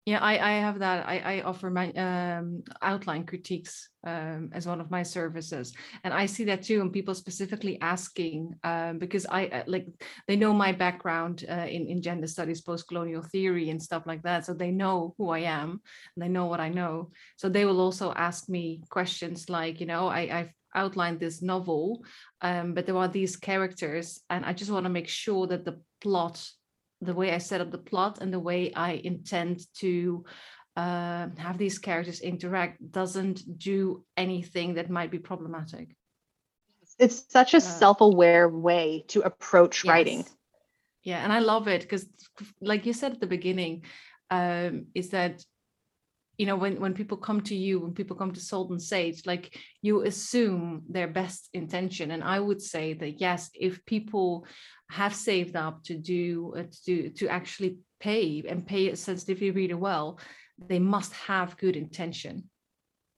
yeah i i have that. I i offer my um, outline critiques um, as one of my services. And i see that too and people specifically asking um, because i uh, like they know my background uh, in in gender studies post-colonial theory and stuff like that. So they know who i am and they know what i know. So they will also ask me questions like you know i i've outlined this novel um, but there are these characters and i just want to make sure that the plot the way I set up the plot and the way I intend to uh, have these characters interact doesn't do anything that might be problematic. It's such a uh, self-aware way to approach yes. writing. Yeah, and I love it because, like you said at the beginning, um, is that you know when when people come to you when people come to salt and sage like you assume their best intention and i would say that yes if people have saved up to do uh, to to actually pay and pay a sensitivity reader well they must have good intention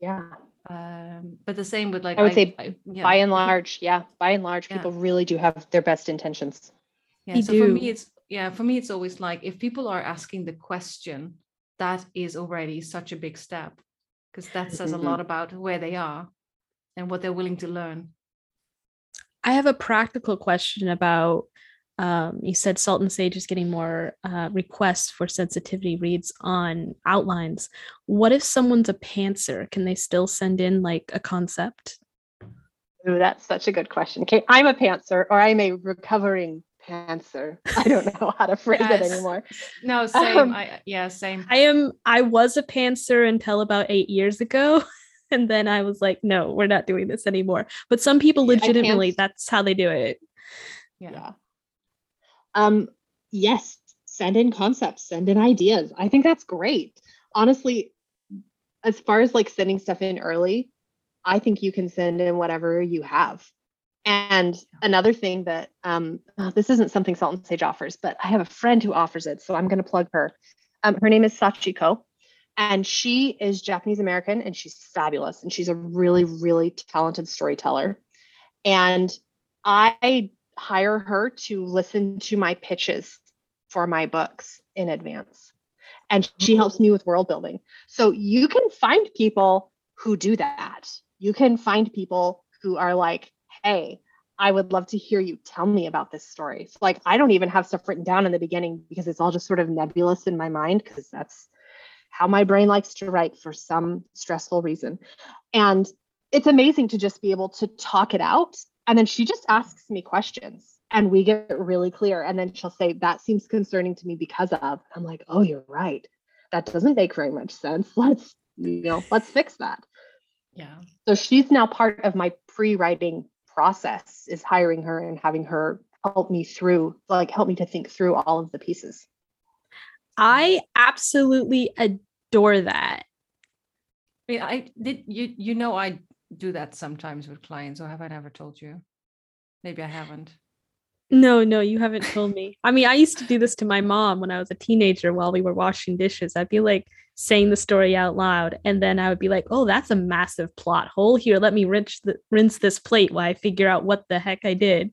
yeah um but the same with like i would I, say I, yeah. by and large yeah by and large yeah. people really do have their best intentions yeah so do. for me it's yeah for me it's always like if people are asking the question that is already such a big step because that says mm-hmm. a lot about where they are and what they're willing to learn. I have a practical question about um, you said Salt and Sage is getting more uh, requests for sensitivity reads on outlines. What if someone's a pantser? Can they still send in like a concept? Ooh, that's such a good question. Okay, I'm a pantser or I'm a recovering pantser. I don't know how to phrase yes. it anymore. No, same. Um, I, yeah, same. I am. I was a pantser until about eight years ago, and then I was like, no, we're not doing this anymore. But some people legitimately, that's how they do it. Yeah. yeah. Um. Yes. Send in concepts. Send in ideas. I think that's great. Honestly, as far as like sending stuff in early, I think you can send in whatever you have and another thing that um, oh, this isn't something Salt and Sage offers, but I have a friend who offers it, so I'm going to plug her. Um, her name is Sachiko, and she is Japanese American, and she's fabulous, and she's a really, really talented storyteller. And I hire her to listen to my pitches for my books in advance, and she helps me with world building. So you can find people who do that. You can find people who are like, hey, I would love to hear you tell me about this story. So, like, I don't even have stuff written down in the beginning because it's all just sort of nebulous in my mind because that's how my brain likes to write for some stressful reason. And it's amazing to just be able to talk it out. And then she just asks me questions and we get really clear. And then she'll say, That seems concerning to me because of. I'm like, Oh, you're right. That doesn't make very much sense. Let's, you know, let's fix that. Yeah. So she's now part of my pre-writing process is hiring her and having her help me through, like help me to think through all of the pieces. I absolutely adore that. I mean, I did you you know I do that sometimes with clients, or have I never told you? Maybe I haven't. No, no, you haven't told me. I mean, I used to do this to my mom when I was a teenager while we were washing dishes. I'd be like saying the story out loud, and then I would be like, "Oh, that's a massive plot hole. Here, let me rinse the, rinse this plate while I figure out what the heck I did."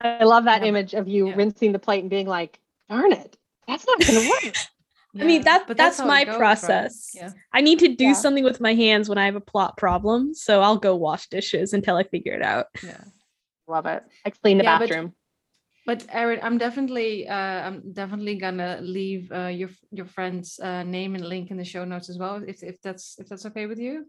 I love that Yeah. image of you Yeah. rinsing the plate and being like, "Darn it, that's not going to work." I mean, that- but that's how my goes, right? process. Yeah. I need to do Yeah. something with my hands when I have a plot problem, so I'll go wash dishes until I figure it out. Yeah. Love it. I clean the Yeah, bathroom. But Erin, I'm definitely uh, I'm definitely gonna leave uh, your your friend's uh, name and link in the show notes as well, if if that's if that's okay with you.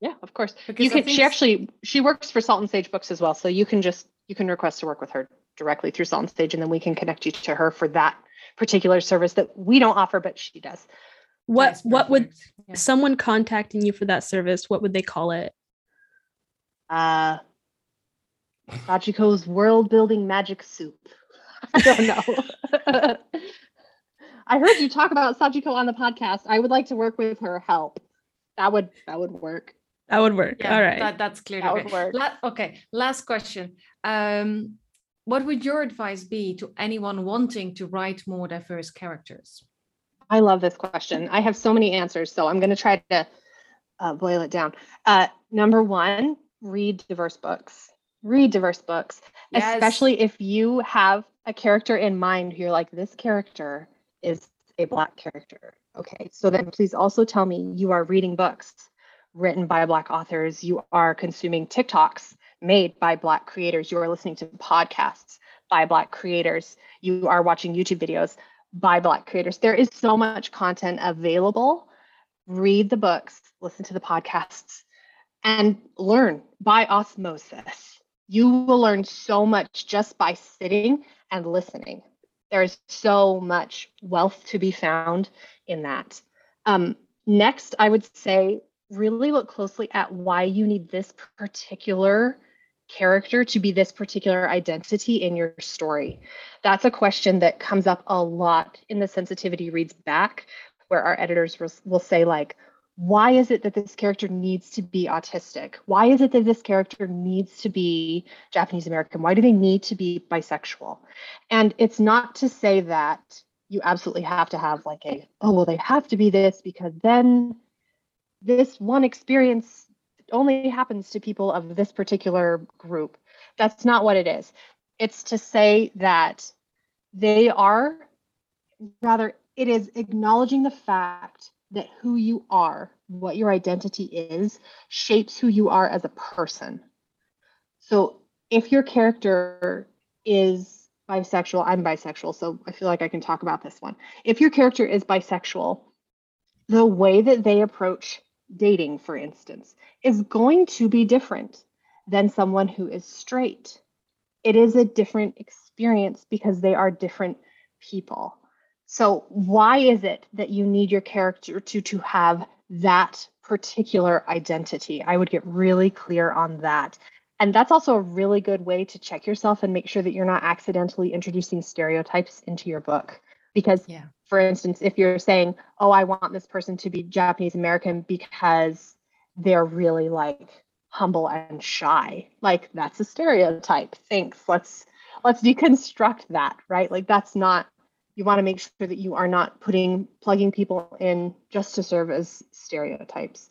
yeah, of course. Because You can. She actually she works for Salt and Sage Books as well, so you can just you can request to work with her directly through Salt and Sage, and then we can connect you to her for that particular service that we don't offer, but she does. What That's what would. Yeah. someone contacting you for that service? What would they call it? Uh, Sachiko's world building magic soup. I don't know. I heard you talk about Sachiko on the podcast. I would like to work with her. Help. That would that would work. That would work. Yeah, All right. that, that's clear. That would okay. work. La- okay, last question. Um, what would your advice be to anyone wanting to write more diverse characters? I love this question. I have so many answers, so I'm going to try to uh, boil it down. Uh, number one, read diverse books. Read diverse books, Yes. especially if you have a character in mind. You're like, this character is a Black character. Okay, so then please also tell me you are reading books written by Black authors. You are consuming TikToks made by Black creators. You are listening to podcasts by Black creators. You are watching YouTube videos by Black creators. There is so much content available. Read the books, listen to the podcasts, and learn by osmosis. You will learn so much just by sitting and listening. There is so much wealth to be found in that. Um, next, I would say really look closely at why you need this particular character to be this particular identity in your story. That's a question that comes up a lot in the sensitivity reads back, where our editors will, will say, like, why is it that this character needs to be autistic? Why is it that this character needs to be Japanese American? Why do they need to be bisexual? And it's not to say that you absolutely have to have like a, oh, well, they have to be this because then this one experience only happens to people of this particular group. That's not what it is. It's to say that they are, rather, it is acknowledging the fact that who you are, what your identity is, shapes who you are as a person. So if your character is bisexual, I'm bisexual, so I feel like I can talk about this one. If your character is bisexual, the way that they approach dating, for instance, is going to be different than someone who is straight. It is a different experience because they are different people. So why is it that you need your character to to have that particular identity? I would get really clear on that. And that's also a really good way to check yourself and make sure that you're not accidentally introducing stereotypes into your book. Because Yeah. for instance, if you're saying, "Oh, I want this person to be Japanese American because they're really like humble and shy," like that's a stereotype. Thanks. Let's let's deconstruct that, right? Like that's not. You want to make sure that you are not putting plugging people in just to serve as stereotypes.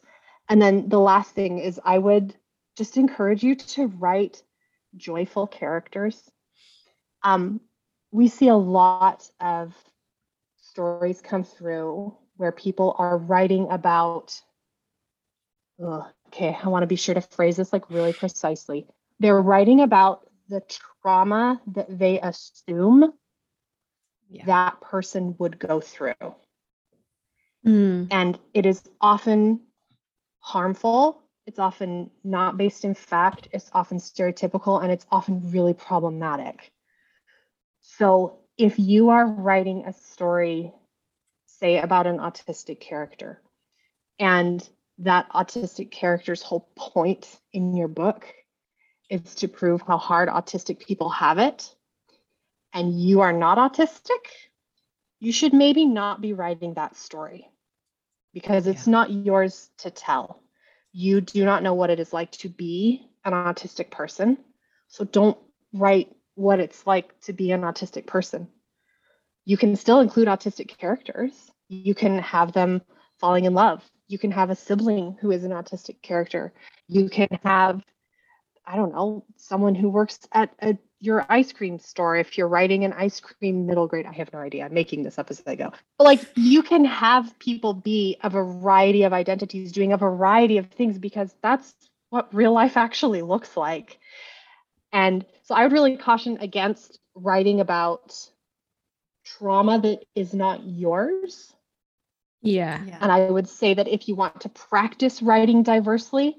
And then the last thing is, I would just encourage you to write joyful characters. Um, we see a lot of stories come through where people are writing about ugh, okay i want to be sure to phrase this like really precisely they're writing about the trauma that they assume Yeah. that person would go through Mm, and it is often harmful. It's often not based in fact. It's often stereotypical and it's often really problematic. So if you are writing a story, say about an autistic character, and that autistic character's whole point in your book is to prove how hard autistic people have it, and you are not autistic, you should maybe not be writing that story because it's yeah. not yours to tell. You do not know what it is like to be an autistic person. So don't write what it's like to be an autistic person. You can still include autistic characters. You can have them falling in love. You can have a sibling who is an autistic character. You can have, I don't know, someone who works at a your ice cream store if you're writing an ice cream middle grade i have no idea i'm making this up as i go. But like you can have people be a variety of identities doing a variety of things because that's what real life actually looks like. And so i would really caution against writing about trauma that is not yours. Yeah. yeah. And i would say that if you want to practice writing diversely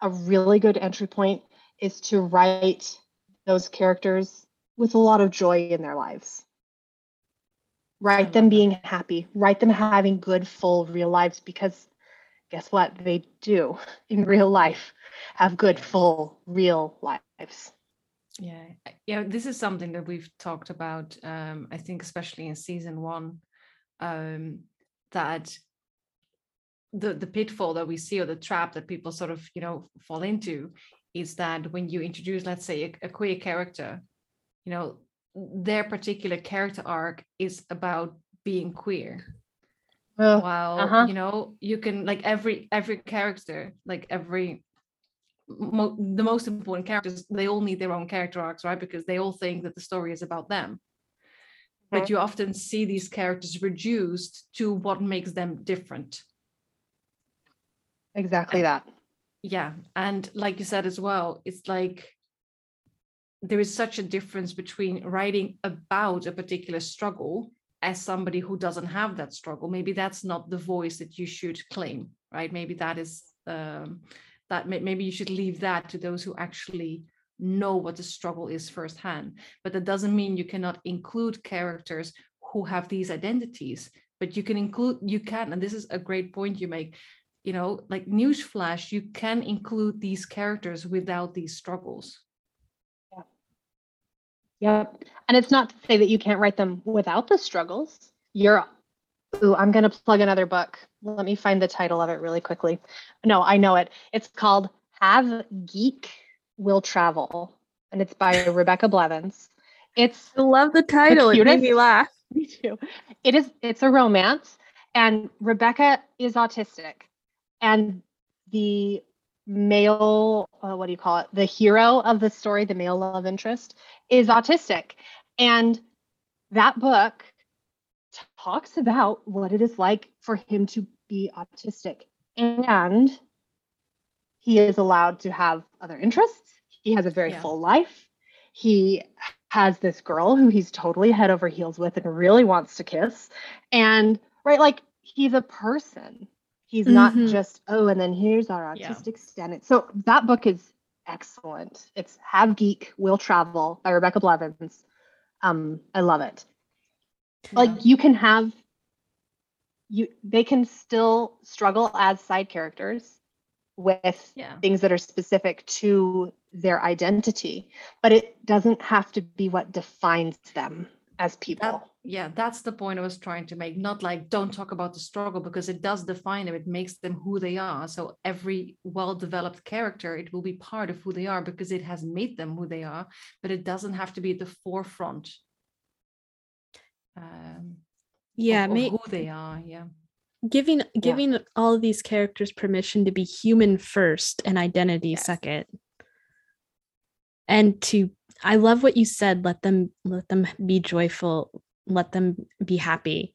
a really good entry point is to write those characters with a lot of joy in their lives. Write them being happy, write them having good, full, real lives because guess what? They do in real life have good, full, real lives. Yeah, yeah. This is something that we've talked about. Um, I think, especially in season one, um, that the the pitfall that we see or the trap that people sort of you know fall into is that when you introduce, let's say, a, a queer character, you know, their particular character arc is about being queer. Uh, While uh-huh. you know, you can like every every character, like every mo- the most important characters, they all need their own character arcs, right? Because they all think that the story is about them. But you often see these characters reduced to what makes them different. Exactly that yeah and like you said as well it's like there is such a difference between writing about a particular struggle as somebody who doesn't have that struggle. Maybe that's not the voice that you should claim right? Maybe that is um, that may, maybe you should leave that to those who actually know what the struggle is firsthand. But that doesn't mean you cannot include characters who have these identities but you can include you can and this is a great point you make you know like newsflash you can include these characters without these struggles. Yeah. Yep. And it's not to say that you can't write them without the struggles. You're ooh i'm going to plug another book. Let me find the title of it really quickly. No i know it. It's called have geek will travel and it's by rebecca blevins. It's i love the title. The it made me laugh. Me too. It is it's a romance and rebecca is autistic and the male uh, what do you call it? The hero of the story the male love interest is autistic. And that book talks about what it is like for him to be autistic. And he is allowed to have other interests. He has a very yeah. full life. He has this girl who he's totally head over heels with and really wants to kiss. And right like he's a person He's mm-hmm. not just, oh, and then here's our autistic yeah. So that book is excellent. It's Have Geek Will Travel by Rebecca Blevins. Um, I love it. Yeah. Like you can have you they can still struggle as side characters with yeah. things that are specific to their identity, but it doesn't have to be what defines them as people. That, yeah, that's the point I was trying to make. Not like don't talk about the struggle because it does define them, it makes them who they are. So every well developed character, it will be part of who they are because it has made them who they are, but it doesn't have to be at the forefront. Um, yeah, of, of who they are. Yeah giving giving yeah. all of these characters permission to be human first and identity yes. second and to I love what you said. Let them let them be joyful. Let them be happy.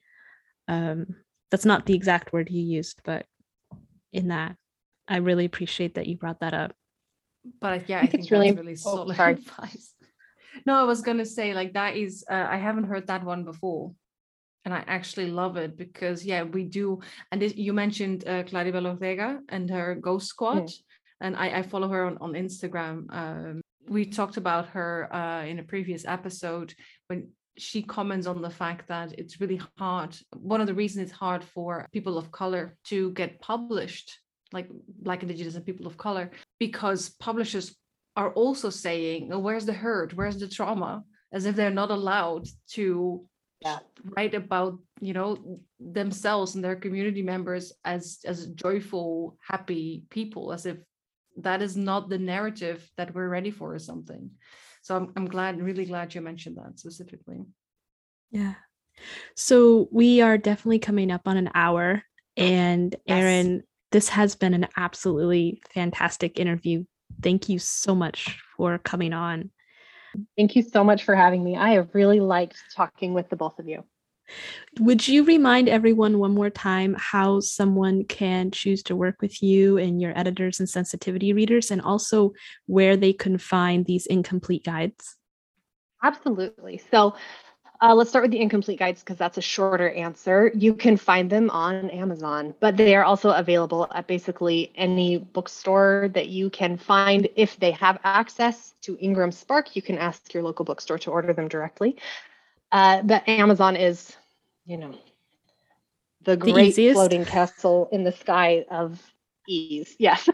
Um, that's not the exact word you used, but in that, I really appreciate that you brought that up. But yeah, I, I think, it's really really oh, solid sorry. advice. No, I was gonna say like that is uh, I haven't heard that one before. and I actually love it because yeah, we do. And this, you mentioned uh, Claribel Ortega and her Ghost Squad, mm. and I, I, follow her on on Instagram. Um, we talked about her uh, in a previous episode when she comments on the fact that it's really hard. One of the reasons it's hard for people of color to get published, like Black, Indigenous, and people of color, because publishers are also saying, oh, "Where's the hurt? Where's the trauma?" As if they're not allowed to yeah. write about you know themselves and their community members as as joyful happy people as if that is not the narrative that we're ready for or something so i'm, I'm glad really glad you mentioned that specifically yeah so we are definitely coming up on an hour oh, and yes. erin this has been an absolutely fantastic interview thank you so much for coming on Thank you so much for having me. I have really liked talking with the both of you. Would you remind everyone one more time how someone can choose to work with you and your editors and sensitivity readers, and also where they can find these incomplete guides? Absolutely. So, uh, let's start with the incomplete guides because that's a shorter answer. You can find them on Amazon, but they are also available at basically any bookstore that you can find. If they have access to Ingram Spark, you can ask your local bookstore to order them directly. Uh, but Amazon is, you know, the, great floating castle in the sky of ease. Yes.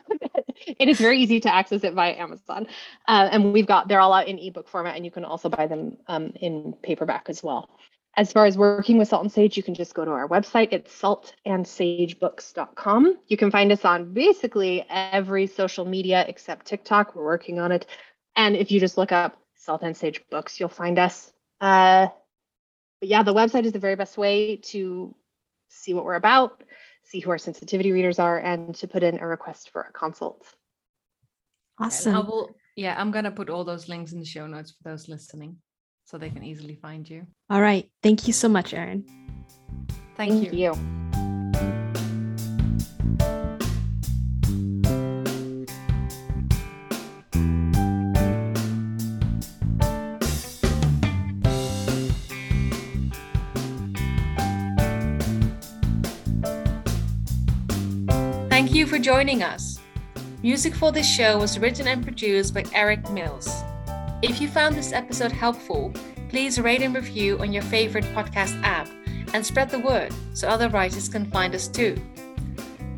it is very easy to access it via Amazon. Uh, and we've got, they're all out in ebook format, and you can also buy them um, in paperback as well. As far as working with Salt and Sage, you can just go to our website. It's saltandsagebooks.com. You can find us on basically every social media except TikTok. We're working on it. And if you just look up Salt and Sage Books, you'll find us. Uh, but yeah, the website is the very best way to see what we're about, see who our sensitivity readers are, and to put in a request for a consult. Awesome. Will, yeah, I'm going to put all those links in the show notes for those listening so they can easily find you. All right. Thank you so much, Erin. Thank, Thank you. you. Joining us. Music for this show was written and produced by Eric Mills. If you found this episode helpful, please rate and review on your favorite podcast app and spread the word so other writers can find us too.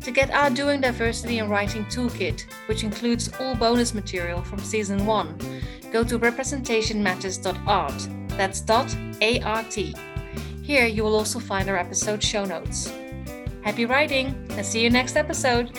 To get our Doing Diversity in Writing Toolkit, which includes all bonus material from season 1, go to representationmatters.art. That's dot A-R-T. Here you will also find our episode show notes. Happy writing and see you next episode!